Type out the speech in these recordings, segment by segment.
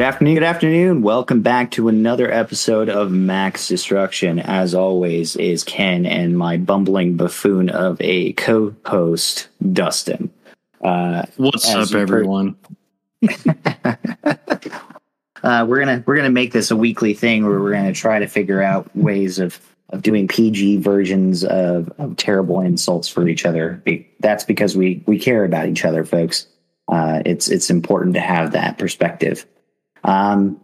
Good afternoon. Good afternoon. Welcome back to another episode of Max Destruction. As always, is Ken and my bumbling buffoon of a co-host, Dustin. Uh, What's up, everyone? uh, we're gonna we're gonna make this a weekly thing where we're gonna try to figure out ways of of doing PG versions of, of terrible insults for each other. That's because we we care about each other, folks. Uh, it's it's important to have that perspective. Um,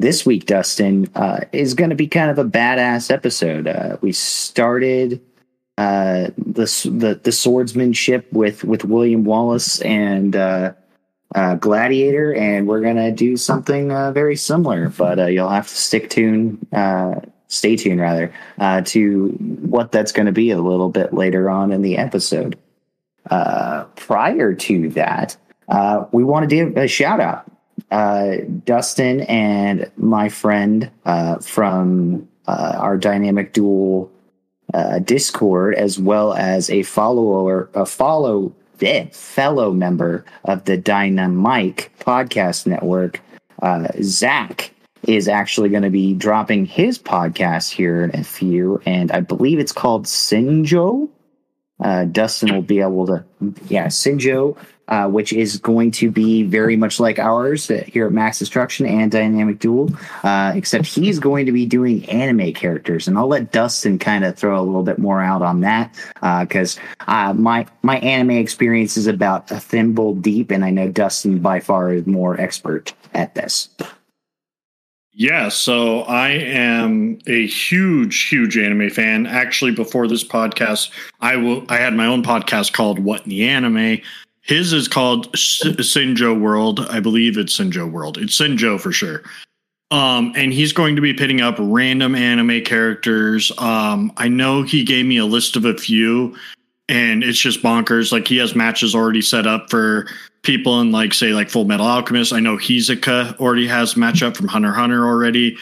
this week, Dustin, uh, is going to be kind of a badass episode. Uh, we started uh, the, the the swordsmanship with with William Wallace and uh, uh, Gladiator, and we're going to do something uh, very similar. But you'll have to stick tuned, stay tuned rather, to what that's going to be a little bit later on in the episode. prior to that, we want to give a shout out uh, Dustin and my friend uh, from uh, our Dynamic Duel uh, Discord, as well as a follower, a follow eh, fellow member of the DynaMic Podcast Network, uh, Zach is actually going to be dropping his podcast here in a few, and I believe it's called Senjoh. Uh, Dustin will be able to, yeah, Senjoh uh, which is going to be very much like ours here at Max Destruction and Dynamic Duel, uh, except he's going to be doing anime characters, and I'll let Dustin kind of throw a little bit more out on that because uh, uh, my my anime experience is about a thimble deep, and I know Dustin by far is more expert at this. Yeah, so I am a huge, huge anime fan. Actually, before this podcast, I will I had my own podcast called What in the Anime, his is called Senjoh World. I believe it's Senjoh World. It's Senjoh for sure. Um, and he's going to be pitting up random anime characters. Um, I know he gave me a list of a few, and it's just bonkers. Like he has matches already set up for people in like say like Full Metal Alchemist. I know Hisoka already has matchup from Hunter Hunter already,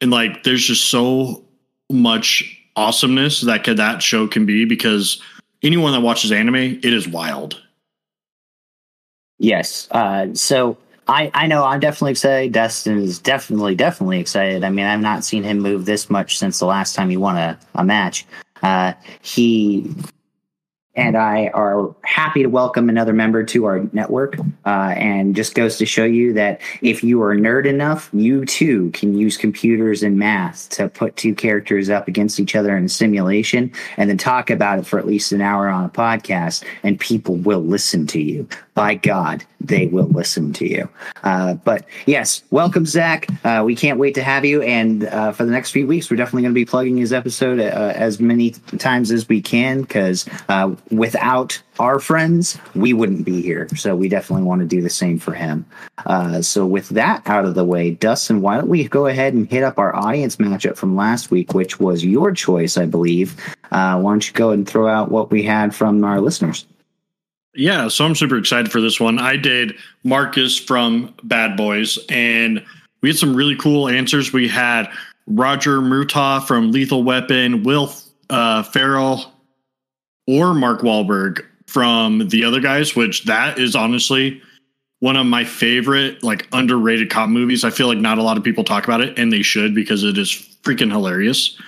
and like there's just so much awesomeness that could, that show can be because anyone that watches anime, it is wild. Yes. Uh, so I, I know I'm definitely excited. Dustin is definitely, definitely excited. I mean, I've not seen him move this much since the last time he won a, a match. Uh, he and I are happy to welcome another member to our network. Uh, and just goes to show you that if you are nerd enough, you too can use computers and math to put two characters up against each other in a simulation and then talk about it for at least an hour on a podcast, and people will listen to you. By God, they will listen to you. Uh, but yes, welcome, Zach. Uh, we can't wait to have you. And uh, for the next few weeks, we're definitely going to be plugging his episode uh, as many times as we can because uh, without our friends, we wouldn't be here. So we definitely want to do the same for him. Uh, so with that out of the way, Dustin, why don't we go ahead and hit up our audience matchup from last week, which was your choice, I believe. Uh, why don't you go and throw out what we had from our listeners? Yeah, so I'm super excited for this one. I did Marcus from Bad Boys, and we had some really cool answers. We had Roger Murtaugh from Lethal Weapon, Will uh, Ferrell or Mark Wahlberg from the other guys, which that is honestly one of my favorite like underrated cop movies. I feel like not a lot of people talk about it, and they should because it is freaking hilarious.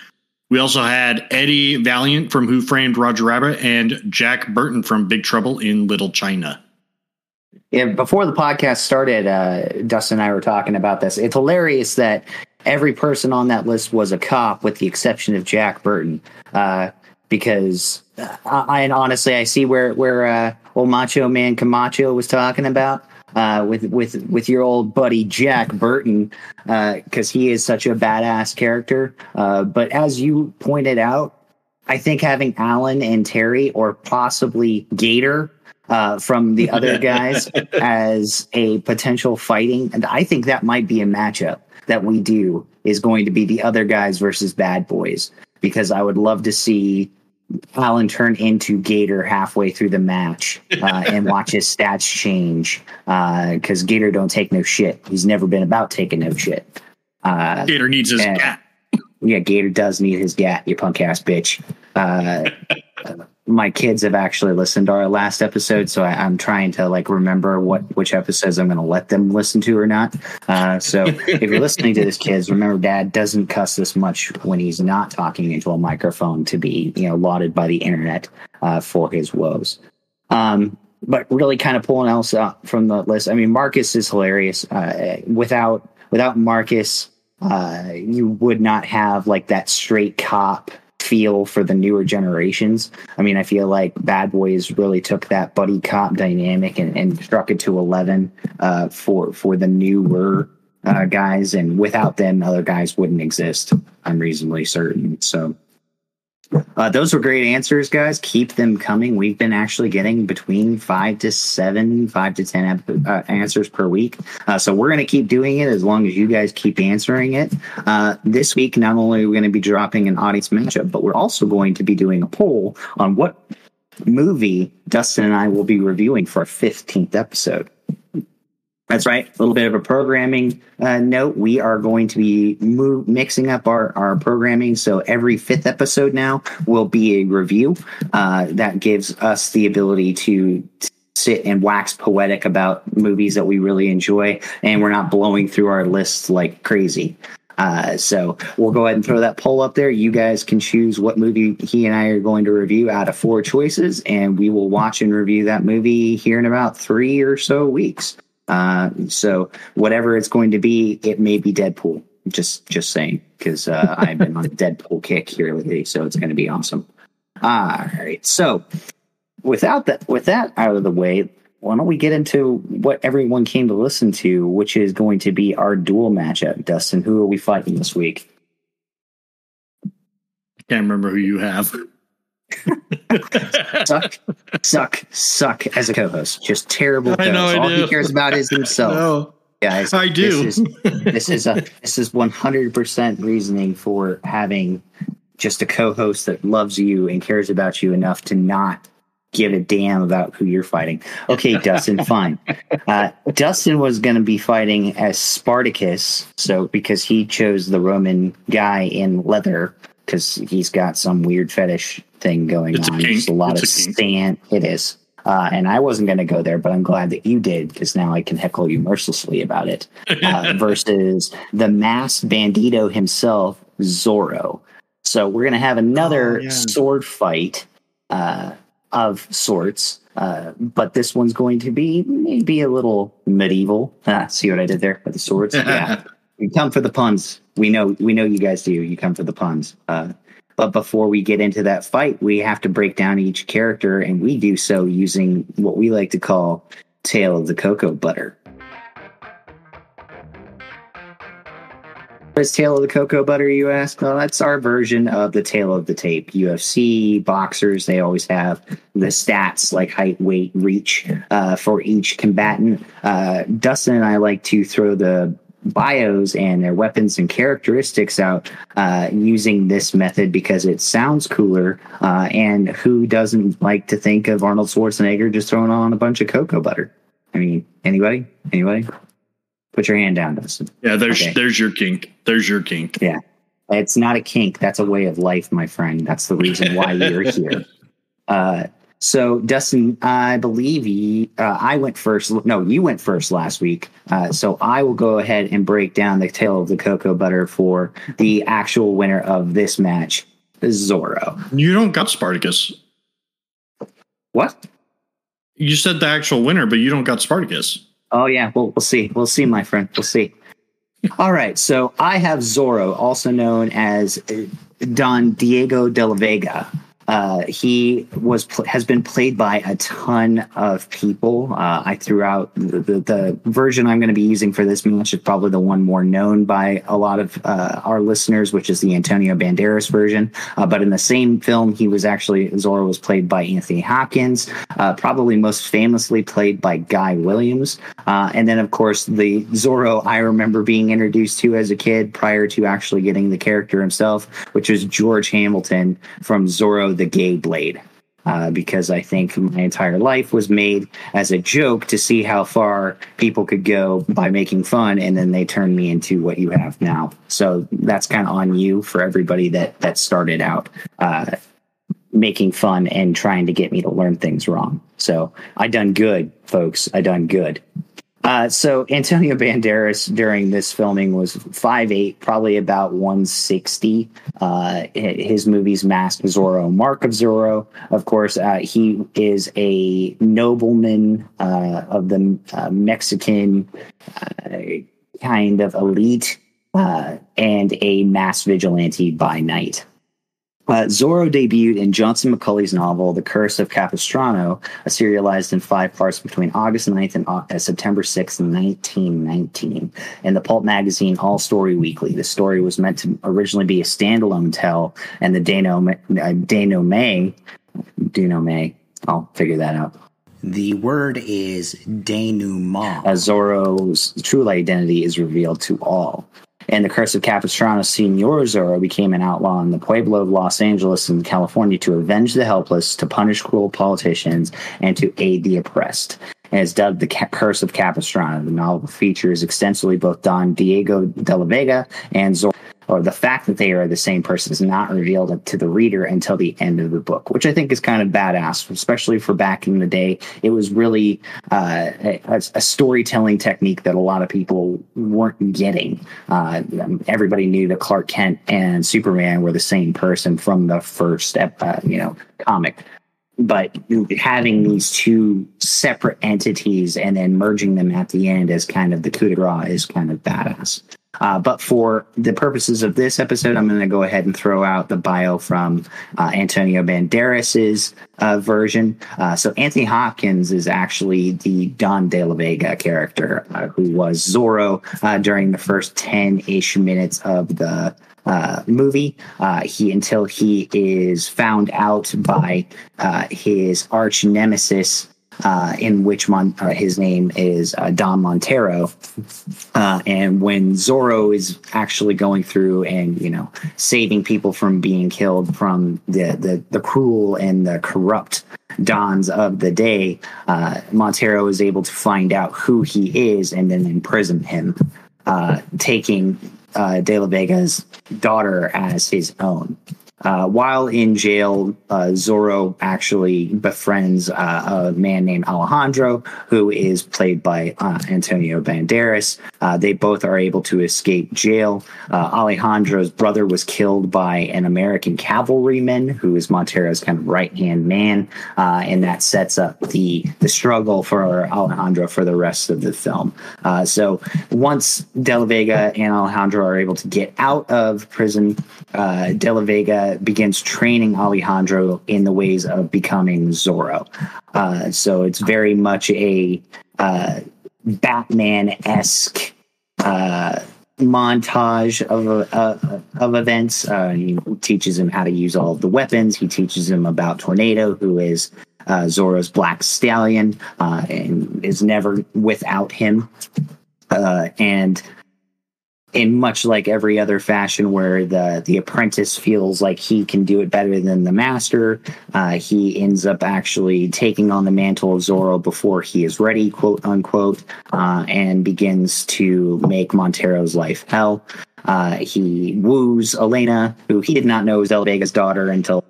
We also had Eddie Valiant from Who Framed Roger Rabbit and Jack Burton from Big Trouble in Little China. Yeah, before the podcast started, uh, Dustin and I were talking about this. It's hilarious that every person on that list was a cop, with the exception of Jack Burton. Uh, because I, and honestly, I see where where uh, old Macho Man Camacho was talking about uh, with with with your old buddy Jack Burton because uh, he is such a badass character. Uh, but as you pointed out, I think having Allen and Terry, or possibly Gator. Uh, from the other guys as a potential fighting, and I think that might be a matchup that we do is going to be the other guys versus bad boys because I would love to see Allen turn into Gator halfway through the match uh, and watch his stats change because uh, Gator don't take no shit. He's never been about taking no shit. Uh, Gator needs his and, gat. Yeah, Gator does need his gat. You punk ass bitch. My kids have actually listened to our last episode, so I, am trying to like remember what which episodes I'm going to let them listen to or not. Uh, so if you're listening to this, kids, remember Dad doesn't cuss this much when he's not talking into a microphone to be you know lauded by the internet uh, for his woes. Um, but really, kind of pulling else up from the list. I mean, Marcus is hilarious. Uh, without without Marcus, uh, you would not have like that straight cop feel for the newer generations. I mean, I feel like Bad Boys really took that buddy cop dynamic and, and struck it to eleven uh, for for the newer uh, guys, and without them, other guys wouldn't exist. I'm reasonably certain. So uh, those were great answers, guys. Keep them coming. We've been actually getting between five to seven, five to ten uh, answers per week. Uh, so we're going to keep doing it as long as you guys keep answering it. Uh, this week, not only are we going to be dropping an audience matchup, but we're also going to be doing a poll on what movie Dustin and I will be reviewing for our 15th episode. That's right. A little bit of a programming uh, note. We are going to be move, mixing up our, our programming. So every fifth episode now will be a review. Uh, that gives us the ability to sit and wax poetic about movies that we really enjoy. And we're not blowing through our lists like crazy. Uh, so we'll go ahead and throw that poll up there. You guys can choose what movie he and I are going to review out of four choices, and we will watch and review that movie here in about three or so weeks. Uh, so whatever it's going to be, it may be Deadpool. Just just saying because uh, I've been on a Deadpool kick here lately, so it's going to be awesome. All right, so without that with that out of the way, why don't we get into what everyone came to listen to, which is going to be our dual matchup. Dustin, who are we fighting this week? I Can't remember who you have suck, suck, suck as a co-host. Just terrible. I know. I All do. he cares about is himself. Guys, I do. This is, this is a this is one hundred percent reasoning for having just a co-host that loves you and cares about you enough to not give a damn about who you're fighting. Okay, Dustin, fine. Uh, Dustin was going to be fighting as Spartacus, so because he chose the Roman guy in leather because he's got some weird fetish thing going it's on. A There's a lot it's of stand. It is. Uh, and I wasn't going to go there, but I'm glad that you did because now I can heckle you mercilessly about it. Uh, versus the masked bandito himself, Zorro. So we're going to have another oh, yeah. sword fight uh, of sorts, uh, but this one's going to be maybe a little medieval. Ah, see what I did there with the swords? Yeah, we come for the puns. We know, we know you guys do. You come for the puns. But before we get into that fight, we have to break down each character, and we do so using what we like to call Tale of the Cocoa Butter. What is Tale of the Cocoa Butter, you ask? Well, that's our version of the Tale of the Tape. UFC, boxers, they always have the stats like height, weight, reach uh, for each combatant. Uh, Dustin and I like to throw the bios and their weapons and characteristics out uh, using this method because it sounds cooler. Uh, and who doesn't like to think of Arnold Schwarzenegger just throwing on a bunch of cocoa butter? I mean, anybody? Anybody? Put your hand down, Dustin. Yeah, there's okay. there's your kink. There's your kink. Yeah, it's not a kink. That's a way of life, my friend. That's the reason why you're here. Uh, so, Dustin, I believe you, uh, I went first. No, you went first last week. Uh, so, I will go ahead and break down the tale of the cocoa butter for the actual winner of this match, Zorro. You don't got Spartacus. What? You said the actual winner, but you don't got Spartacus. Oh yeah, well we'll see. We'll see, my friend. We'll see. All right, so I have Zorro, also known as Don Diego de la Vega. Uh, he was has been played by a ton of people. Uh, I threw out the, the, the version I'm going to be using for this match is probably the one more known by a lot of uh, our listeners, which is the Antonio Banderas version. Uh, but in the same film, he was actually Zorro was played by Anthony Hopkins, uh, probably most famously played by Guy Williams, uh, and then of course the Zorro I remember being introduced to as a kid prior to actually getting the character himself, which was George Hamilton from Zorro the gay blade. Uh, because I think my entire life was made as a joke to see how far people could go by making fun, and then they turned me into what you have now. So that's kind of on you for everybody that that started out uh, making fun and trying to get me to learn things wrong. So I done good, folks. I done good. Uh, so Antonio Banderas during this filming was five eight, probably about 160. Uh, his movie's Mask Zorro, Mark of Zorro. Of course, uh, he is a nobleman uh, of the uh, Mexican uh, kind of elite and a mass vigilante by night. Uh, Zorro debuted in Johnston McCulley's novel The Curse of Capistrano, a serialized in five parts between August 9th and uh, September 6th, 1919, in the pulp magazine All Story Weekly. The story was meant to originally be a standalone tell, and the Dano, uh, Dano May, Dino May, I'll figure that out. The word is denouement. As Zorro's true identity is revealed to all and the curse of Capistrano Senor Zorro became an outlaw in the Pueblo of Los Angeles in California to avenge the helpless, to punish cruel politicians, and to aid the oppressed. And is dubbed the Curse of Capistrano. The novel features extensively both Don Diego de la Vega and Zorro or the fact that they are the same person is not revealed to the reader until the end of the book, which I think is kind of badass, especially for back in the day. It was really uh, a, a, storytelling technique that a lot of people weren't getting. Uh, everybody knew that Clark Kent and Superman were the same person from the first, uh, you know, comic but having these two separate entities and then merging them at the end as kind of the coup de grace is kind of badass. Uh, but for the purposes of this episode, I'm going to go ahead and throw out the bio from uh, Antonio Banderas's uh, version. Uh, so Anthony Hopkins is actually the Don De La Vega character uh, who was Zorro uh, during the first 10 ish minutes of the uh, movie. Uh, he until he is found out by uh, his arch nemesis uh, in which Mon- uh, his name is uh, Don Montero. Uh, and when Zorro is actually going through and you know saving people from being killed from the the, the cruel and the corrupt dons of the day, uh, Montero is able to find out who he is and then imprison him, taking De La Vega's daughter as his own. Uh, while in jail, uh, Zorro actually befriends uh, a man named Alejandro, who is played by uh, Antonio Banderas. Uh, they both are able to escape jail. Uh, Alejandro's brother was killed by an American cavalryman, who is Montero's kind of right hand man, and that sets up the the struggle for Alejandro for the rest of the film. so once De La Vega and Alejandro are able to get out of prison, De La Vega begins training Alejandro in the ways of becoming Zorro. Uh, so it's very much a uh, Batman esque uh, montage of uh, of events. Uh, he teaches him how to use all of the weapons. He teaches him about Tornado, who is uh, Zorro's black stallion, and is never without him. and in much like every other fashion where the the apprentice feels like he can do it better than the master uh, he ends up actually taking on the mantle of zorro before he is ready quote unquote uh, and begins to make montero's life hell. Uh, he woos elena who he did not know was el vega's daughter until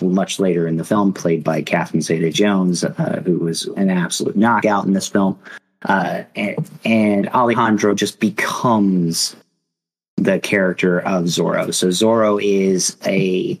much later in the film played by catherine zeta jones uh, who was an absolute knockout in this film uh, and, and Alejandro just becomes the character of Zorro. So Zorro is a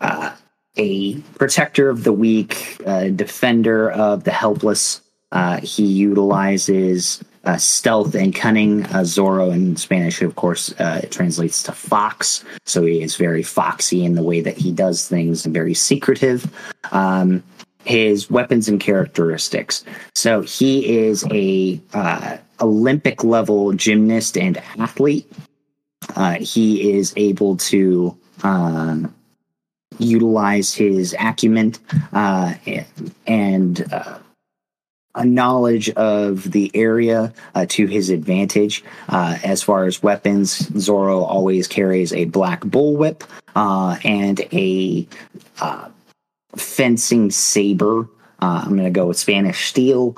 uh, a protector of the weak, a defender of the helpless. Uh, he utilizes uh, stealth and cunning. Uh, Zorro in Spanish, of course, uh, it translates to fox. So he is very foxy in the way that he does things and very secretive. Um, his weapons and characteristics. So he is a uh, Olympic level gymnast and athlete. Uh, he is able to um, utilize his acumen uh, and uh, a knowledge of the area uh, to his advantage. Uh, as far as weapons, Zorro always carries a black bullwhip and a fencing saber. Uh, I'm going to go with Spanish steel.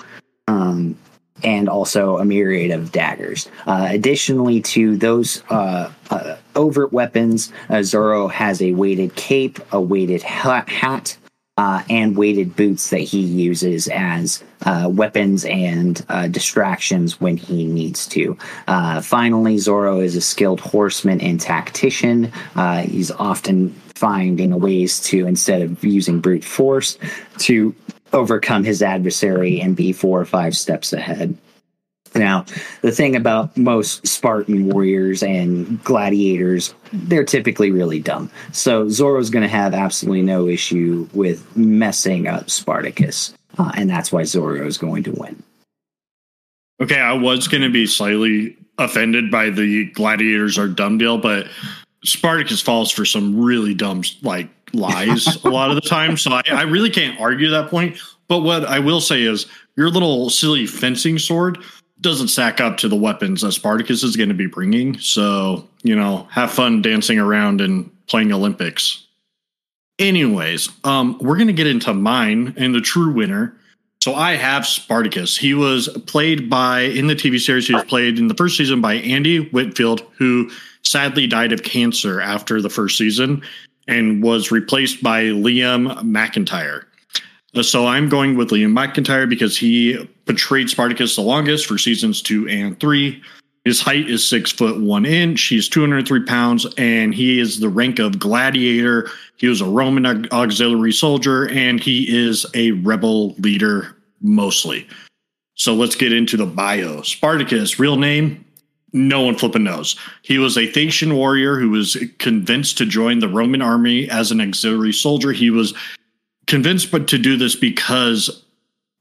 Um, and also a myriad of daggers. Uh, additionally to those uh, uh, overt weapons, uh, Zorro has a weighted cape, a weighted ha- hat, uh, and weighted boots that he uses as uh, weapons and distractions when he needs to. Finally, Zorro is a skilled horseman and tactician. He's often finding ways to, instead of using brute force, to overcome his adversary and be four or five steps ahead. Now, the thing about most Spartan warriors and gladiators, they're typically really dumb. So Zorro's going to have absolutely no issue with messing up Spartacus. Uh, and that's why Zorro is going to win. Okay, I was going to be slightly offended by the gladiators are dumb deal, but Spartacus falls for some really dumb like lies a lot of the time. So I, I really can't argue that point. But what I will say is your little silly fencing sword doesn't stack up to the weapons that Spartacus is going to be bringing. So, you know, have fun dancing around and playing Olympics. Anyways, um, we're going to get into mine and the true winner. So I have Spartacus. He was played by, in the TV series, he was played in the first season by Andy Whitfield, who sadly died of cancer after the first season and was replaced by Liam McIntyre. Uh, so I'm going with Liam McIntyre because he portrayed Spartacus the longest for seasons two and three. His height is six foot one inch. He's 203 pounds, and he is the rank of gladiator. He was a Roman auxiliary soldier, and he is a rebel leader mostly. So let's get into the bio. Spartacus, real name, no one flipping knows. He was a Thracian warrior who was convinced to join the Roman army as an auxiliary soldier. He was convinced but to do this because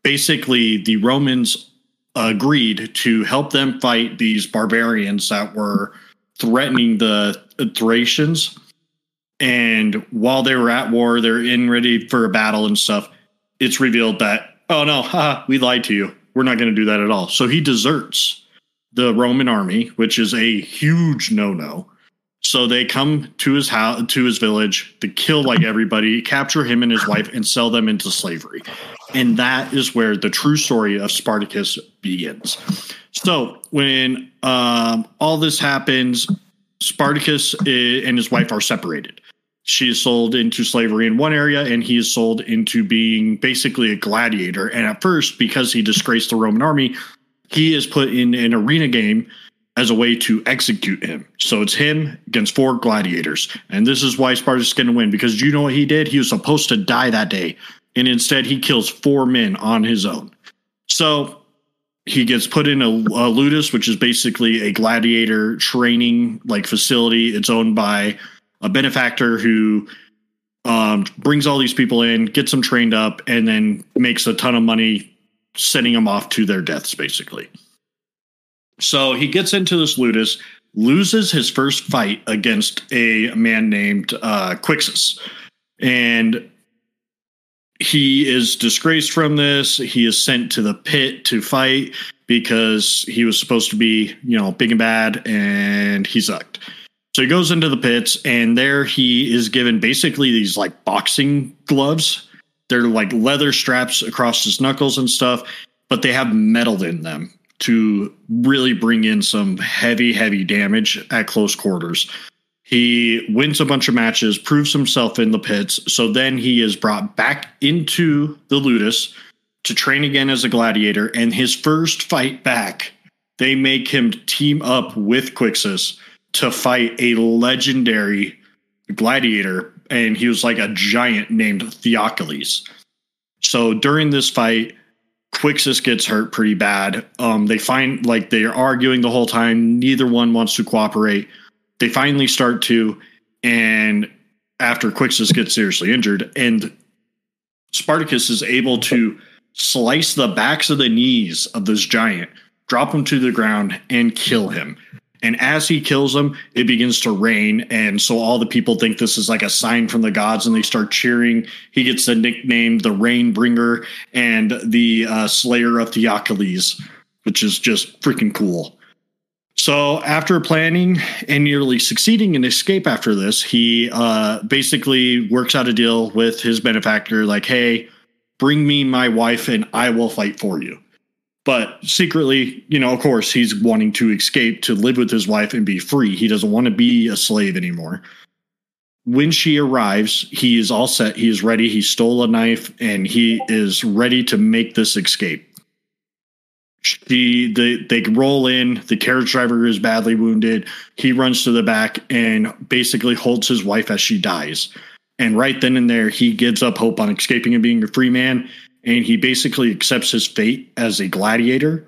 basically the Romans agreed to help them fight these barbarians that were threatening the Thracians. And while they were at war, they're in ready for a battle and stuff. It's revealed that, oh no, we lied to you. We're not going to do that at all. So he deserts the Roman army, which is a huge no no. So they come to his house, to his village, to kill like everybody, capture him and his wife, and sell them into slavery. And that is where the true story of Spartacus begins. So when um, all this happens, Spartacus and his wife are separated. She is sold into slavery in one area, and he is sold into being basically a gladiator. And at first, because he disgraced the Roman army, he is put in an arena game as a way to execute him. So it's him against four gladiators. And this is why Spartacus is going to win because you know what he did? He was supposed to die that day. And instead, he kills four men on his own. So he gets put in a, a ludus, which is basically a gladiator training like facility. It's owned by a benefactor who um, brings all these people in, gets them trained up, and then makes a ton of money sending them off to their deaths, basically. So he gets into this ludus, loses his first fight against a man named uh, Crixus. And he is disgraced from this. He is sent to the pit to fight because he was supposed to be, you know, big and bad, and he sucked. So he goes into the pits, and there he is given basically these like boxing gloves. They're like leather straps across his knuckles and stuff, but they have metal in them to really bring in some heavy, heavy damage at close quarters. He wins a bunch of matches, proves himself in the pits. So then he is brought back into the Ludus to train again as a gladiator. And his first fight back, they make him team up with Crixus to fight a legendary gladiator. And he was like a giant named Theocles. So during this fight, Crixus gets hurt pretty bad. Um, they find like they're arguing the whole time. Neither one wants to cooperate. They finally start to, and after Crixus gets seriously injured, and Spartacus is able to slice the backs of the knees of this giant, drop him to the ground, and kill him. And as he kills them, it begins to rain. And so all the people think this is like a sign from the gods and they start cheering. He gets the nickname the Rain Bringer and the uh, Slayer of Theocles, which is just freaking cool. So after planning and nearly succeeding in escape after this, he uh, basically works out a deal with his benefactor like, hey, bring me my wife and I will fight for you. But secretly, you know, of course, he's wanting to escape to live with his wife and be free. He doesn't want to be a slave anymore. When she arrives, he is all set. He is ready. He stole a knife and he is ready to make this escape. She, they, they roll in. The carriage driver is badly wounded. He runs to the back and basically holds his wife as she dies. And right then and there, he gives up hope on escaping and being a free man and he basically accepts his fate as a gladiator.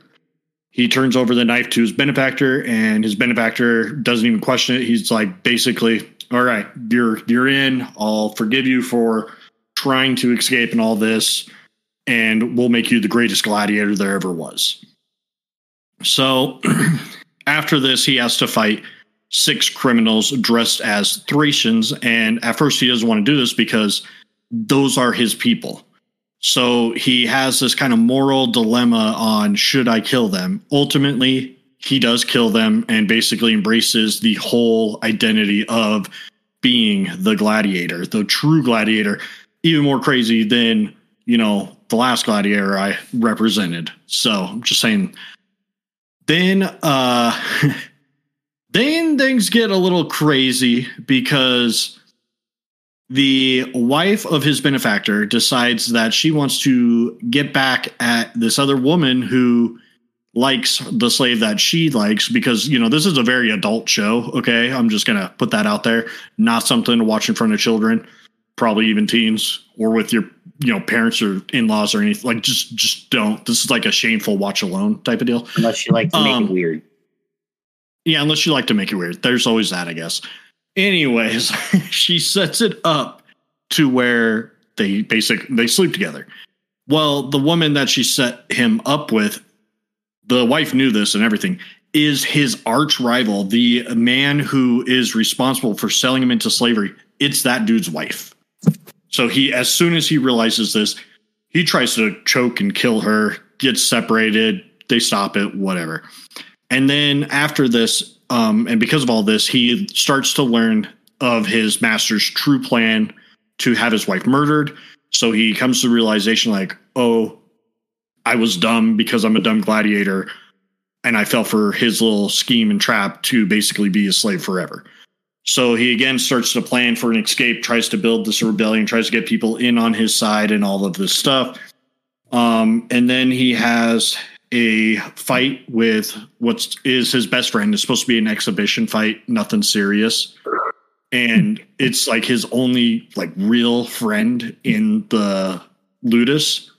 He turns over the knife to his benefactor, and his benefactor doesn't even question it. He's like, basically, all right, you're you're in. I'll forgive you for trying to escape and all this, and we'll make you the greatest gladiator there ever was. So after this, he has to fight six criminals dressed as Thracians, and at first he doesn't want to do this because those are his people. So he has this kind of moral dilemma on should I kill them? Ultimately, he does kill them and basically embraces the whole identity of being the gladiator, the true gladiator, even more crazy than, you know, the last gladiator I represented. So I'm just saying. Then uh then things get a little crazy because the wife of his benefactor decides that she wants to get back at this other woman who likes the slave that she likes because you know this is a very adult show okay i'm just gonna put that out there not something to watch in front of children probably even teens or with your you know parents or in-laws or anything like just just don't this is like a shameful watch alone type of deal unless you like to make Um, it weird. yeah, unless you like to make it weird. There's always that, I guess. Anyways, she sets it up to where they basic they sleep together. Well, the woman that she set him up with, the wife knew this and everything, is his arch rival, the man who is responsible for selling him into slavery. It's that dude's wife. So he as soon as he realizes this, he tries to choke and kill her, gets separated, they stop it, whatever. And then after this, um, and because of all this, he starts to learn of his master's true plan to have his wife murdered. So he comes to the realization like, oh, I was dumb because I'm a dumb gladiator. And I fell for his little scheme and trap to basically be a slave forever. So he again starts to plan for an escape, tries to build this rebellion, tries to get people in on his side and all of this stuff. Um, and then he has a fight with what is his best friend. It's supposed to be an exhibition fight, nothing serious. And it's like his only like real friend in the Ludus.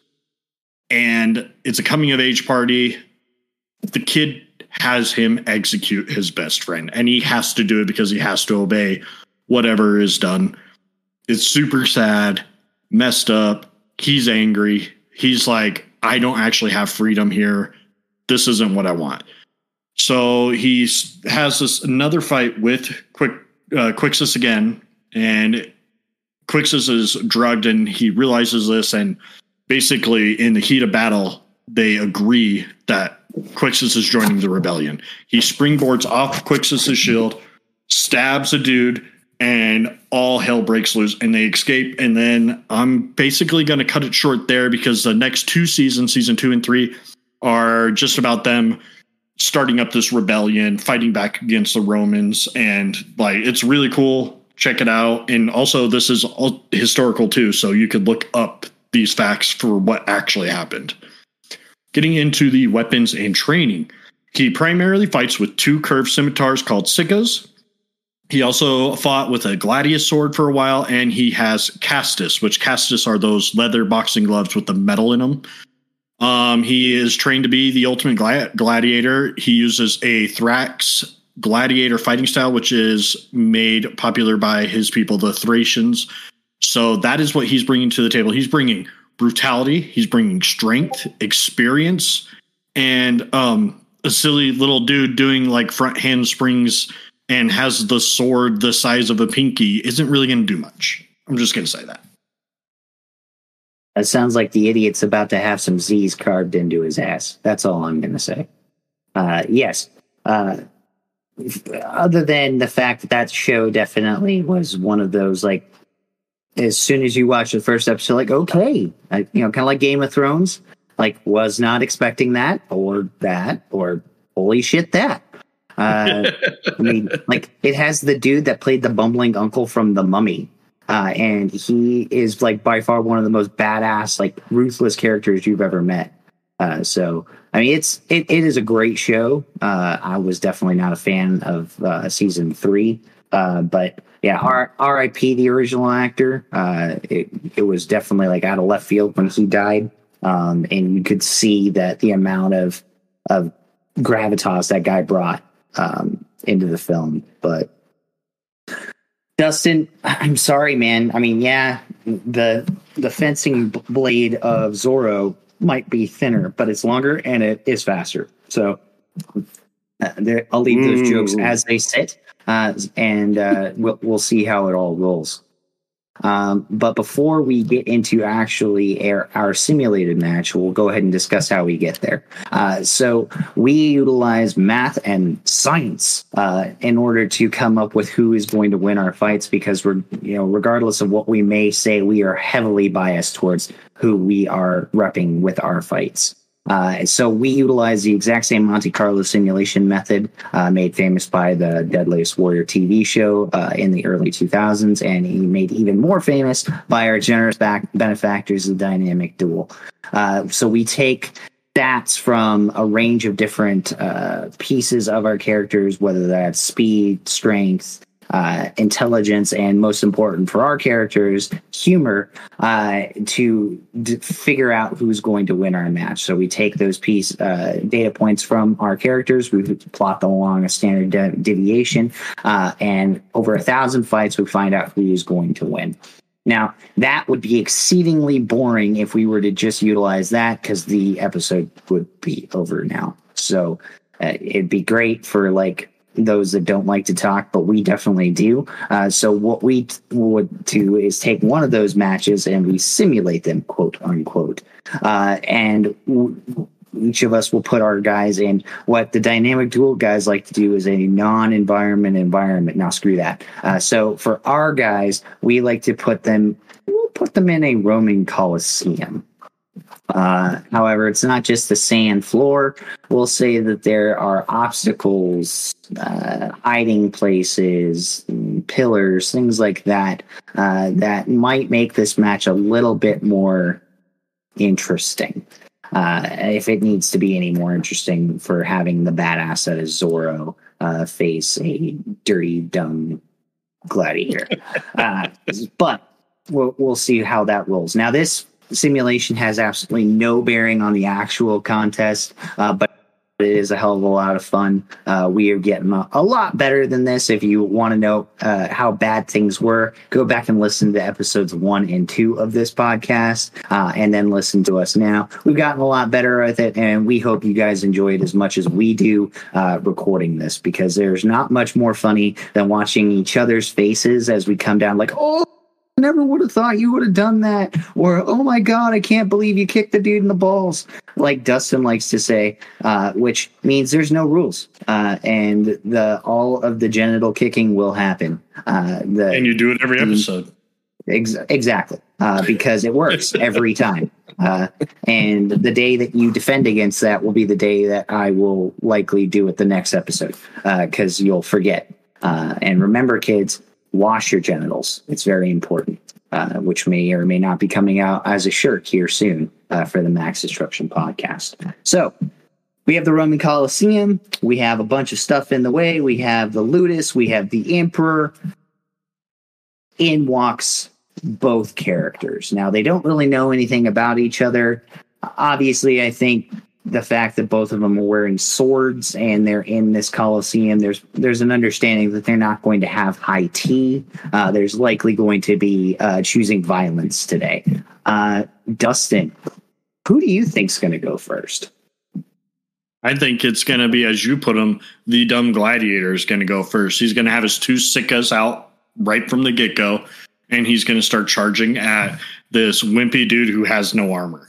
And it's a coming of age party. The kid has him execute his best friend, and he has to do it because he has to obey whatever is done. It's super sad, messed up. He's angry. He's like, I don't actually have freedom here. This isn't what I want. So he has this another fight with Quick uh, Crixus again, and Crixus is drugged, and he realizes this, and basically in the heat of battle, they agree that Crixus is joining the rebellion. He springboards off Crixus's shield, stabs a dude, and all hell breaks loose and they escape. And then I'm basically going to cut it short there because the next two seasons, season two and three, are just about them starting up this rebellion, fighting back against the Romans. And like, it's really cool. Check it out. And also, this is all historical too. So you could look up these facts for what actually happened. Getting into the weapons and training, he primarily fights with two curved scimitars called Sicas. He also fought with a gladius sword for a while, and he has castus, which castus are those leather boxing gloves with the metal in them. Um, he is trained to be the ultimate gla- gladiator. He uses a Thrax gladiator fighting style, which is made popular by his people, the Thracians. So that is what he's bringing to the table. He's bringing brutality, he's bringing strength, experience, and um, a silly little dude doing like front handsprings and has the sword the size of a pinky isn't really going to do much. I'm just going to say that. That sounds like the idiot's about to have some Z's carved into his ass. That's all I'm going to say. Uh, yes. Uh, other than the fact that that show definitely was one of those like, as soon as you watch the first episode, like okay, I, you know, kind of like Game of Thrones. Like, was not expecting that or that or holy shit that. Uh, I mean, like it has the dude that played the bumbling uncle from The Mummy, uh, and he is like by far one of the most badass, like ruthless characters you've ever met. Uh, so, I mean, it's it, it is a great show. Uh, I was definitely not a fan of uh, season three, uh, but yeah, R- R.I.P. the original actor. It it was definitely like out of left field when he died, um, and you could see that the amount of of gravitas that guy brought um, into the film. But Dustin, I'm sorry, man. I mean, yeah, the the fencing blade of Zorro might be thinner, but it's longer and it is faster. So uh, there, I'll leave those jokes as they sit, uh, and uh, we'll we'll see how it all rolls. Um, but before we get into actually our, our simulated match, we'll go ahead and discuss how we get there. Uh, so we utilize math and science uh, in order to come up with who is going to win our fights because we're, you know, regardless of what we may say, we are heavily biased towards who we are repping with our fights. Uh, so we utilize the exact same Monte Carlo simulation method uh, made famous by the Deadliest Warrior TV show uh, in the early 2000s, and he made even more famous by our generous back benefactors, the Dynamic Duel. Uh, so we take stats from a range of different uh, pieces of our characters, whether that's speed, strength, uh, intelligence, and most important for our characters, humor, uh, to d- figure out who's going to win our match. So we take those piece uh, data points from our characters, we plot them along a standard de- deviation, uh, and over a thousand fights, we find out who is going to win. Now, that would be exceedingly boring if we were to just utilize that because the episode would be over now. So uh, it'd be great for like those that don't like to talk, but we definitely do. Uh, so what we t- would do is take one of those matches and we simulate them, quote unquote. Uh, and w- each of us will put our guys in what the dynamic duel guys like to do is a non-environment environment. Now screw that. Uh, so for our guys, we like to put them, we'll put them in a Roman Coliseum. Uh, however, it's not just the sand floor. We'll say that there are obstacles, uh, hiding places, pillars, things like that, uh, that might make this match a little bit more interesting. Uh, if it needs to be any more interesting for having the badass that is Zorro uh, face a dirty, dumb gladiator. uh, but we'll, we'll see how that rolls. Now, this simulation has absolutely no bearing on the actual contest, uh, but it is a hell of a lot of fun. Uh, we are getting a, a lot better than this. If you want to know uh, how bad things were, go back and listen to episodes one and two of this podcast, uh, and then listen to us now. We've gotten a lot better at it, and we hope you guys enjoy it as much as we do uh, recording this because there's not much more funny than watching each other's faces as we come down, like, oh, never would have thought you would have done that. Or, oh my God, I can't believe you kicked the dude in the balls. Like Dustin likes to say, uh, which means there's no rules. Uh, and the all of the genital kicking will happen. Uh, the, and you do it every episode. Ex- exactly, uh, because it works every time. Uh, and the day that you defend against that will be the day that I will likely do it the next episode because you'll forget. Uh, and remember, kids, wash your genitals. It's very important, uh, which may or may not be coming out as a shirt here soon uh, for the Max Destruction podcast. So we have the Roman Colosseum. We have a bunch of stuff in the way. We have the Ludus. We have the Emperor. In walks both characters. Now, they don't really know anything about each other. Obviously, I think the fact that both of them are wearing swords and they're in this coliseum there's there's an understanding that they're not going to have high tea uh, there's likely going to be uh, choosing violence today uh, dustin who do you think's going to go first I think it's going to be, as you put him, the dumb gladiator is going to go first. He's going to have his two sicas out right from the get go, and he's going to start charging at this wimpy dude who has no armor.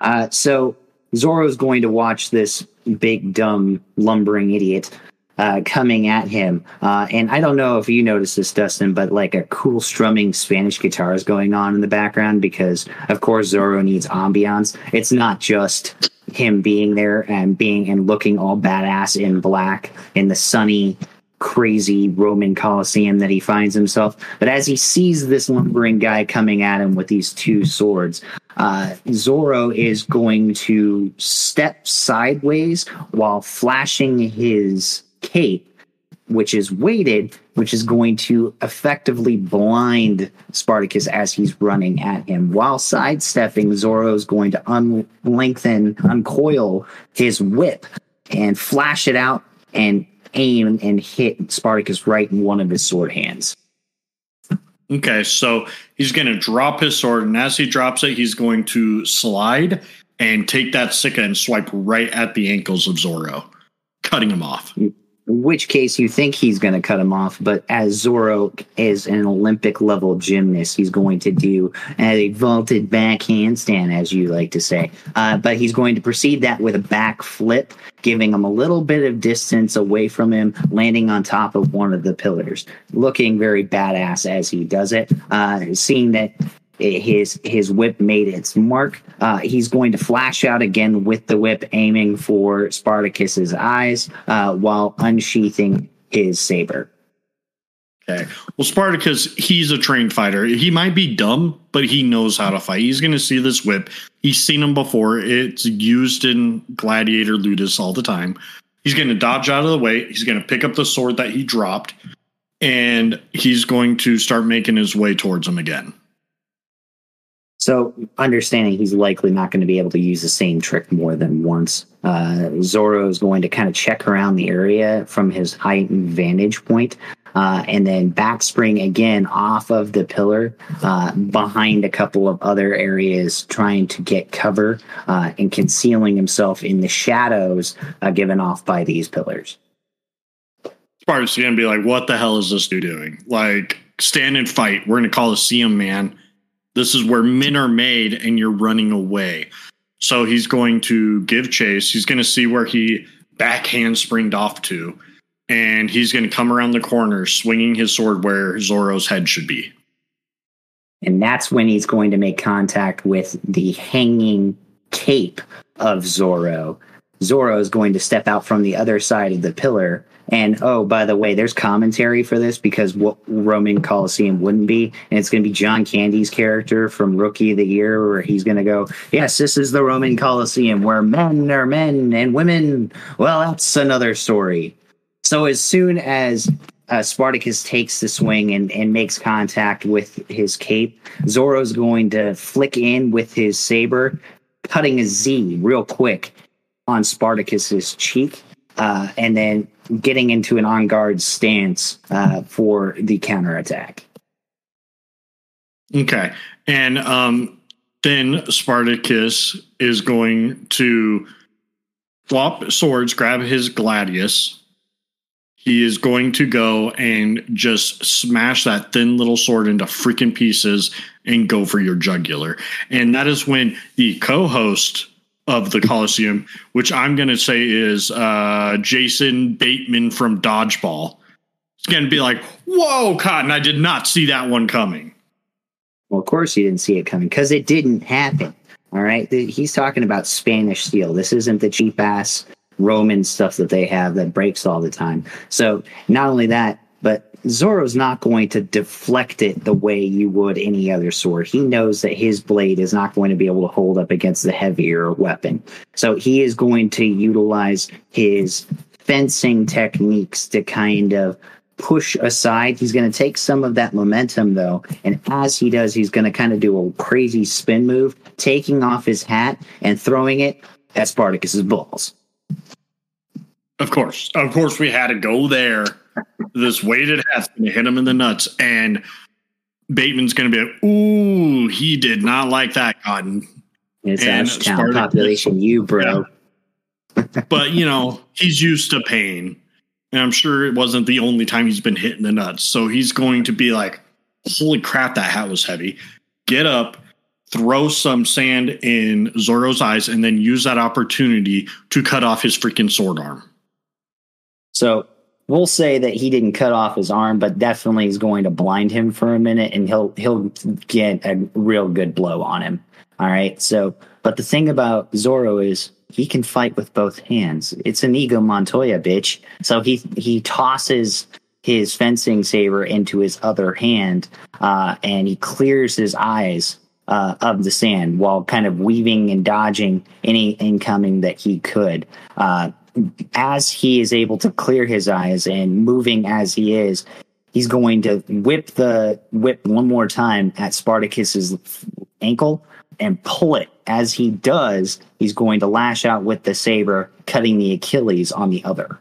Uh, so Zorro's going to watch this big, dumb, lumbering idiot uh, coming at him. Uh, and I don't know if you noticed this, Dustin, but like a cool strumming Spanish guitar is going on in the background because, of course, Zorro needs ambiance. It's not just him being there and being and looking all badass in black in the sunny crazy Roman Colosseum that he finds himself. But as he sees this lumbering guy coming at him with these two swords, uh, Zorro is going to step sideways while flashing his cape, which is weighted, which is going to effectively blind Spartacus as he's running at him. While sidestepping, Zorro is going to unlengthen, uncoil his whip and flash it out and aim and hit Spartacus right in one of his sword hands. Okay, so he's going to drop his sword, and as he drops it, he's going to slide and take that sica and swipe right at the ankles of Zorro, cutting him off mm. Which case you think he's going to cut him off, but as Zorro is an Olympic level gymnast, he's going to do a vaulted back handstand, as you like to say. Uh, but he's going to proceed that with a back flip, giving him a little bit of distance away from him, landing on top of one of the pillars, looking very badass as he does it. Uh, seeing that his his whip made its mark. Uh, he's going to flash out again with the whip, aiming for Spartacus's eyes uh, while unsheathing his saber. Okay. Well, Spartacus, he's a trained fighter. He might be dumb, but he knows how to fight. He's going to see this whip. He's seen him before. It's used in Gladiator Ludus all the time. He's going to dodge out of the way. He's going to pick up the sword that he dropped, and he's going to start making his way towards him again. So, understanding he's likely not going to be able to use the same trick more than once, uh, Zorro is going to kind of check around the area from his heightened vantage point, uh, and then backspring again off of the pillar uh, behind a couple of other areas, trying to get cover uh, and concealing himself in the shadows uh, given off by these pillars. Spartacus going to be like, "What the hell is this dude doing? Like, stand and fight. We're in a Coliseum, man." This is where men are made and you're running away. So he's going to give chase. He's going to see where he backhand springed off to. And he's going to come around the corner swinging his sword where Zorro's head should be. And that's when he's going to make contact with the hanging cape of Zorro. Zorro is going to step out from the other side of the pillar and oh, by the way, there's commentary for this because what Roman Coliseum wouldn't be, and it's going to be John Candy's character from Rookie of the Year, where he's going to go, "Yes, this is the Roman Coliseum where men are men and women." Well, that's another story. So as soon as uh, Spartacus takes the swing and, and makes contact with his cape, Zorro's going to flick in with his saber, cutting a Z real quick on Spartacus's cheek uh, and then getting into an on guard stance uh, for the counterattack. Okay. And um, then Spartacus is going to swap swords, grab his gladius. He is going to go and just smash that thin little sword into freaking pieces and go for your jugular. And that is when the co host of the Coliseum, which I'm going to say is uh, Jason Bateman from Dodgeball. It's going to be like, whoa, Cotton, I did not see that one coming. Well, of course you didn't see it coming because it didn't happen. All right. He's talking about Spanish steel. This isn't the cheap ass Roman stuff that they have that breaks all the time. So, not only that, but Zorro's not going to deflect it the way you would any other sword. He knows that his blade is not going to be able to hold up against the heavier weapon. So he is going to utilize his fencing techniques to kind of push aside. He's going to take some of that momentum though, and as he does, he's going to kind of do a crazy spin move, taking off his hat and throwing it at Spartacus's balls. Of course, of course, we had to go there this weighted hat's going to hit him in the nuts, and Bateman's going to be like, "Ooh, he did not like that cotton." It's and Ashtown population, you bro. Yeah. but you know, he's used to pain, and I'm sure it wasn't the only time he's been hit in the nuts. So he's going to be like, "Holy crap, that hat was heavy!" Get up, throw some sand in Zorro's eyes, and then use that opportunity to cut off his freaking sword arm. So we'll say that he didn't cut off his arm, but definitely is going to blind him for a minute, and he'll he'll get a real good blow on him. All right. So, but the thing about Zorro is he can fight with both hands. It's an Inigo Montoya, bitch. So he he tosses his fencing saber into his other hand, uh, and he clears his eyes uh, of the sand while kind of weaving and dodging any incoming that he could. Uh, as he is able to clear his eyes and moving as he is, he's going to whip the whip one more time at Spartacus's ankle and pull it. As he does, he's going to lash out with the saber, cutting the Achilles on the other.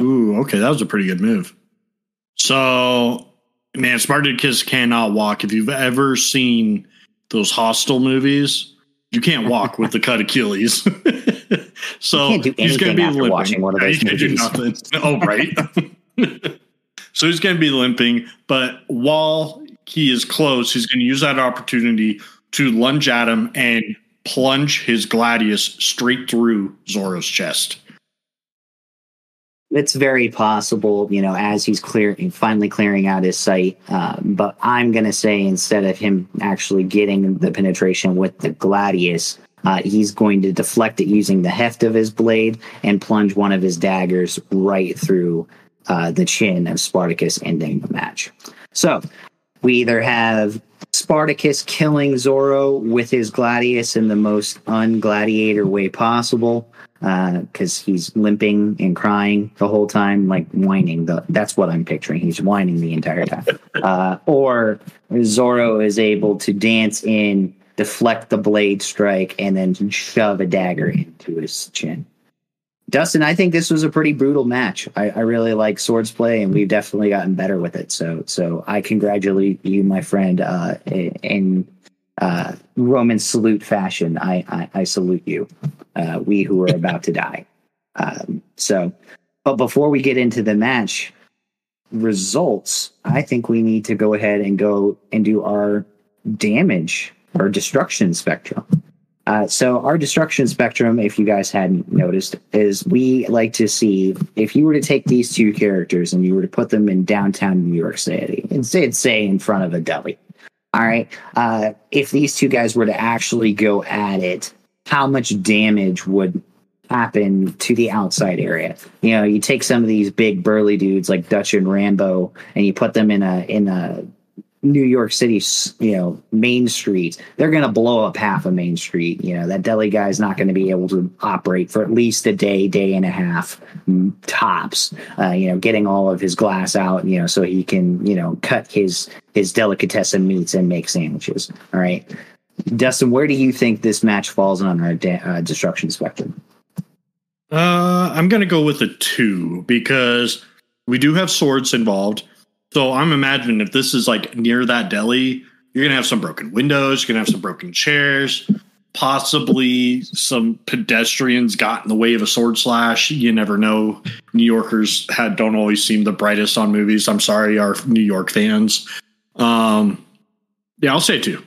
Ooh, okay, that was a pretty good move. So, man, Spartacus cannot walk. If you've ever seen those Hostel movies, you can't walk with the cut Achilles. so You can't do he's going to be limping. watching one of Yeah, those can't do movies. nothing. Oh, right. so he's going to be limping, but while he is close, he's going to use that opportunity to lunge at him and plunge his gladius straight through Zorro's chest. It's very possible, you know, as he's clearing, finally clearing out his sight. Uh, but I'm going to say instead of him actually getting the penetration with the gladius, uh, he's going to deflect it using the heft of his blade and plunge one of his daggers right through uh, the chin of Spartacus, ending the match. So we either have Spartacus killing Zorro with his gladius in the most ungladiator way possible because he's limping and crying the whole time, like whining. The, that's what I'm picturing. He's whining the entire time. Uh, or Zorro is able to dance in, deflect the blade strike, and then shove a dagger into his chin. Dustin, I think this was a pretty brutal match. I, I really like swords play, and we've definitely gotten better with it. So, so I congratulate you, my friend, uh, uh, Roman salute fashion. I, I, I salute you, uh, we who are about to die. Um, so, but before we get into the match results, I think we need to go ahead and go and do our damage or destruction spectrum. Uh, so our destruction spectrum, if you guys hadn't noticed, is we like to see if you were to take these two characters and you were to put them in downtown New York City, instead say in front of a deli. All right. Uh, if these two guys were to actually go at it, how much damage would happen to the outside area? You know, you take some of these big burly dudes like Dutch and Rambo, and you put them in a in a New York City, you know, Main Street, they're going to blow up half of Main Street. You know, that deli guy's not going to be able to operate for at least a day, day and a half tops. Uh, you know, getting all of his glass out, you know, so he can, you know, cut his his delicatessen meats and make sandwiches. All right, Dustin, where do you think this match falls on our da- uh, destruction spectrum? Uh, I'm going to go with a two because we do have swords involved. So I'm imagining if this is like near that deli, you're to have some broken windows, you're to have some broken chairs, possibly some pedestrians got in the way of a sword slash. You never know. New Yorkers had don't always seem the brightest on movies. I'm sorry, our New York fans. Um, yeah, I'll say two.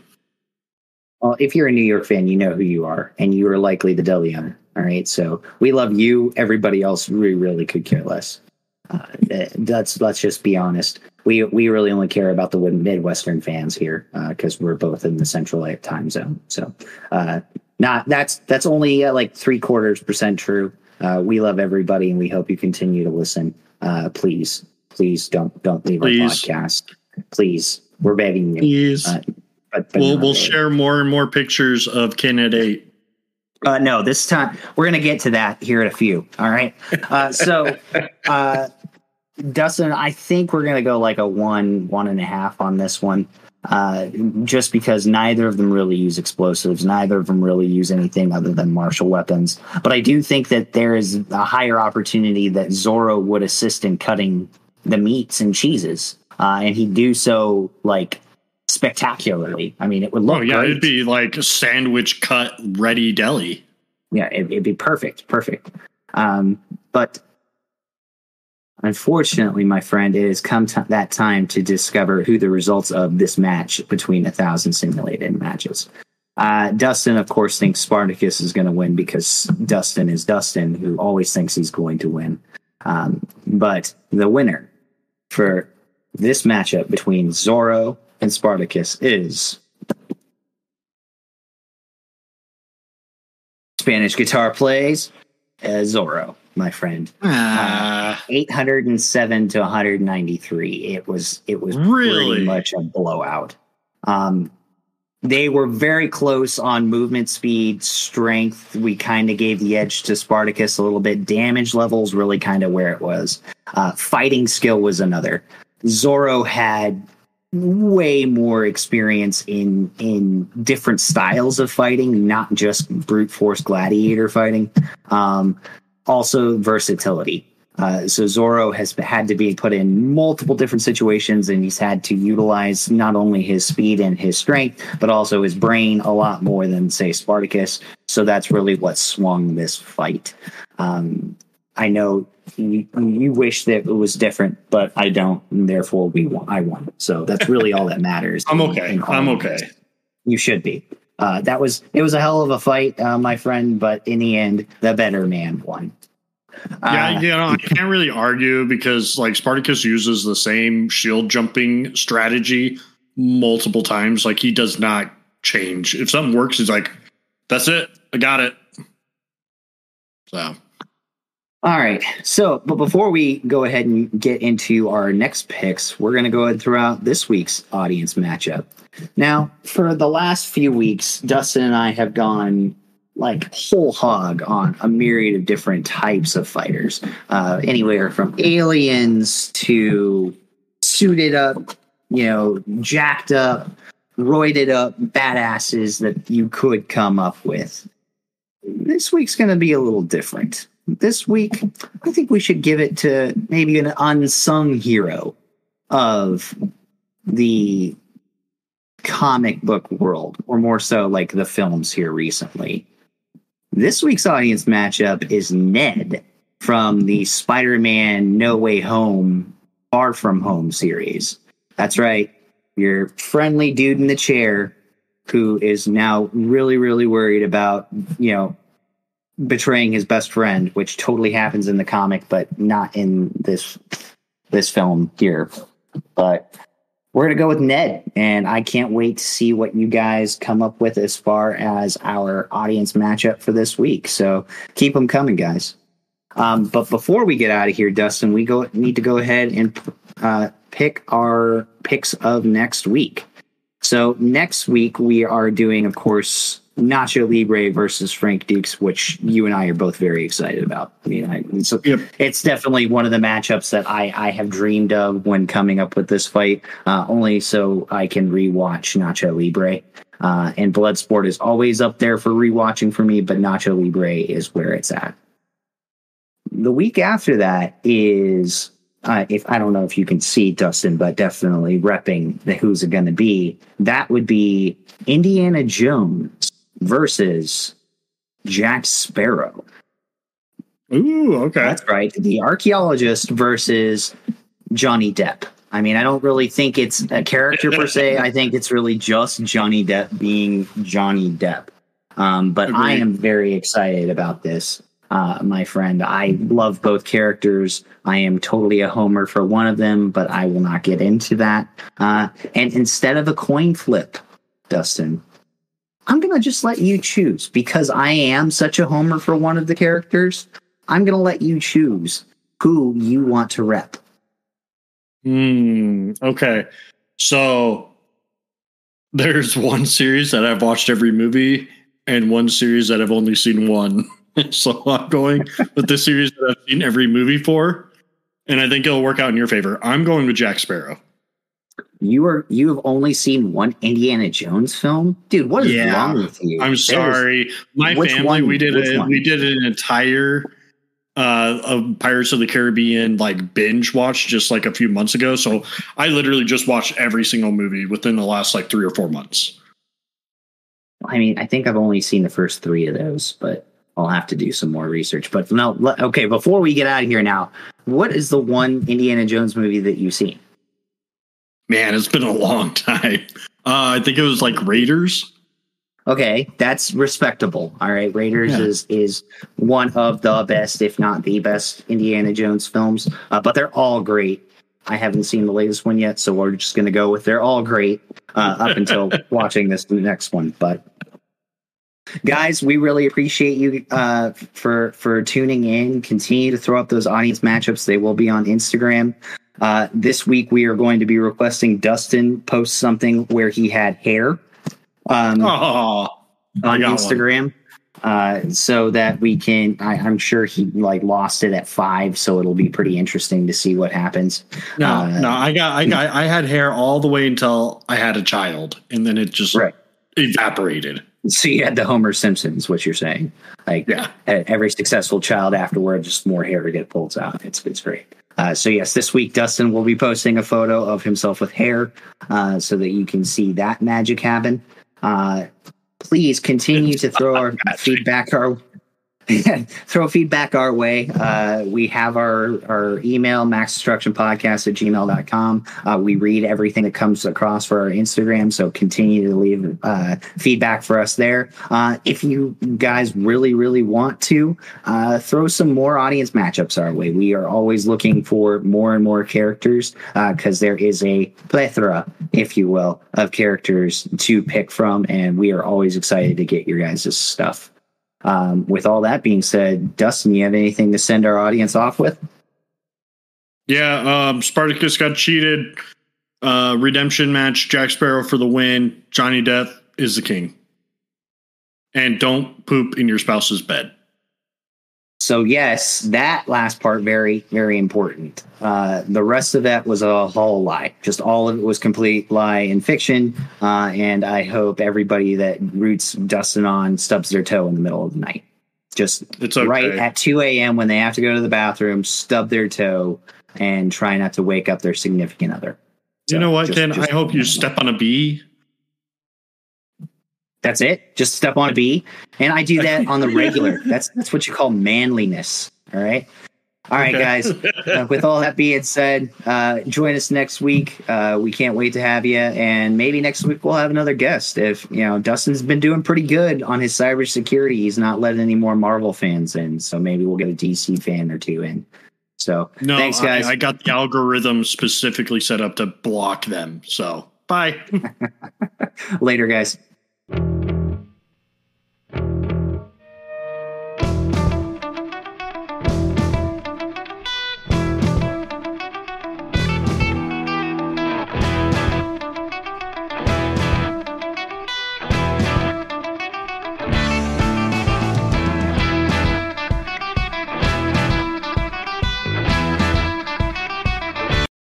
Well, if you're a New York fan, you know who you are, and you are likely the deli owner. All right, so we love you. Everybody else, we really could care less. Uh, let's let's just be honest. We we really only care about the Midwestern fans here because we're both in the Central time zone. So, uh, not that's that's only uh, like three quarters percent true. Uh, we love everybody, and we hope you continue to listen. Uh, please, please don't don't leave Please. our podcast. Please, we're begging you. Please. Uh, but, but we'll we'll share more and more pictures of Ken at eight. Uh, no, this time we're going to get to that here in a few. All right. Uh, so, uh, Dustin, I think we're going to go like a one, one and a half on this one, uh, just because neither of them really use explosives. Neither of them really use anything other than martial weapons. But I do think that there is a higher opportunity that Zorro would assist in cutting the meats and cheeses. Uh, and he'd do so like spectacularly. I mean, it would look Oh yeah, great. it'd be like a sandwich cut ready deli. yeah, it, it'd be perfect, perfect. Um, but unfortunately, my friend, it has come to that time to discover who the results of this match between a thousand simulated matches. Uh, Dustin, of course, thinks Spartacus is going to win because Dustin is Dustin, who always thinks he's going to win. Um, but the winner for this matchup between Zorro and Spartacus is Spanish guitar plays uh, Zorro, my friend. Ah, 807 to 193. It was it was Really? pretty much a blowout. Um, they were very close on movement speed, strength. We kind of gave the edge to Spartacus a little bit. Damage levels really kind of where it was. Uh, fighting skill was another. Zorro had way more experience in in different styles of fighting, not just brute force gladiator fighting. Um, also versatility. Uh, so Zorro has had to be put in multiple different situations, and he's had to utilize not only his speed and his strength, but also his brain a lot more than say Spartacus. So that's really what swung this fight. Um, I know you, you wish that it was different, but I don't, and therefore we won. I won. So that's really all that matters. I'm okay. I'm okay. You should be. Uh, that was it was a hell of a fight, uh, my friend. But in the end, the better man won. Yeah, Uh, you know, I can't really argue because like Spartacus uses the same shield jumping strategy multiple times. Like he does not change. If something works, he's like, "That's it, I got it." So All right. So, but before we go ahead and get into our next picks, we're going to go ahead and throw out this week's audience matchup. Now, for the last few weeks, Dustin and I have gone like whole hog on a myriad of different types of fighters, uh, anywhere from aliens to suited up, you know, jacked up, roided up badasses that you could come up with. This week's going to be a little different this week, I think we should give it to maybe an unsung hero of the comic book world, or more so like the films here recently. This week's audience matchup is Ned from the Spider Man No Way Home, Far From Home series. That's right, your friendly dude in the chair who is now really, really worried about, you know, betraying his best friend, which totally happens in the comic, but not in this this film here. But we're gonna go with Ned, and I can't wait to see what you guys come up with as far as our audience matchup for this week. So keep them coming, guys. Um, but before we get out of here, Dustin, we go need to go ahead and uh, pick our picks of next week. So next week we are doing, of course, Nacho Libre versus Frank Dux, which you and I are both very excited about. I mean, I, it's, Yep. it's definitely one of the matchups that I, I have dreamed of when coming up with this fight, uh, only so I can rewatch Nacho Libre. Uh, and Bloodsport is always up there for rewatching for me, but Nacho Libre is where it's at. The week after that is uh, if I don't know if you can see Dustin, but definitely repping the who's it going to be. That would be Indiana Jones versus Jack Sparrow. ooh, okay. That's right, the archaeologist versus Johnny Depp. I mean, I don't really think it's a character per se. I think it's really just Johnny Depp being Johnny Depp. Um, but I am very excited about this, uh, my friend. I love both characters. I am totally a homer for one of them, but I will not get into that. Uh, and instead of a coin flip, Dustin, I'm going to just let you choose because I am such a homer for one of the characters. I'm going to let you choose who you want to rep. Hmm. Okay. So there's one series that I've watched every movie, and one series that I've only seen one. so I'm going with the series that I've seen every movie for, and I think it'll work out in your favor. I'm going with Jack Sparrow. You are you have only seen one Indiana Jones film, dude. What is Yeah. wrong with you? I'm There's- sorry, my Which family. one? We did a one? we did an entire uh of Pirates of the Caribbean like binge watch just like a few months ago. So I literally just watched every single movie within the last like three or four months. I mean, I think I've only seen the first three of those, but I'll have to do some more research. But no, okay. Before we get out of here now, what is the one Indiana Jones movie that you've seen? Man, it's been a long time. Uh, I think it was like Raiders. Okay, that's respectable. All right, Raiders Yeah. is is one of the best, if not the best, Indiana Jones films. Uh, but they're all great. I haven't seen the latest one yet, so we're just going to go with they're all great uh, up until watching this next one. But guys, we really appreciate you uh, for for tuning in. Continue to throw up those audience matchups. They will be on Instagram. Uh, this week, we are going to be requesting Dustin post something where he had hair. Um, Oh, on. Instagram, uh, so that we can. I, I'm sure he like lost it at five, so it'll be pretty interesting to see what happens. no, Uh, no, I got, I got, I had hair all the way until I had a child, and then it just Right. evaporated. So you had the Homer Simpsons, what you're saying? Like Yeah. every successful child afterward, just more hair to get pulled out. It's it's great. Uh, so yes, this week Dustin will be posting a photo of himself with hair, uh, so that you can see that magic happen. Uh, please continue to throw our feedback our throw feedback our way. Uh, we have our, our email, maxdestructionpodcast at gmail.com. Uh, we read everything that comes across for our Instagram. So continue to leave uh, feedback for us there. Uh, if you guys really, really want to, uh, throw some more audience matchups our way. We are always looking for more and more characters because there is a plethora, if you will, of characters to pick from. And we are always excited to get your guys' stuff. Um, with all that being said, Dustin, you have anything to send our audience off with? Yeah, um, Spartacus got cheated. Uh, redemption match, Jack Sparrow for the win. Johnny Death is the king. And don't poop in your spouse's bed. So yes, that last part very, very important. Uh, the rest of that was a whole lie. Just all of it was complete lie and fiction. Uh, and I hope everybody that roots Dustin on stubs their toe in the middle of the night. Just It's okay. right at 2 a.m. when they have to go to the bathroom, stub their toe and try not to wake up their significant other. you know what, just- Ken? just- I hope you step on a bee. That's it. Just step on a bee, and I do that on the regular. That's that's what you call manliness. All right. All right, Okay. guys. Uh, with all that being said, uh, join us next week. Uh, we can't wait to have you, and maybe next week we'll have another guest. If you know, Dustin's been doing pretty good on his cybersecurity. He's not letting any more Marvel fans in, so maybe we'll get a DC fan or two in. So No, thanks, guys. I, I got the algorithm specifically set up to block them. So bye. Later, guys thank you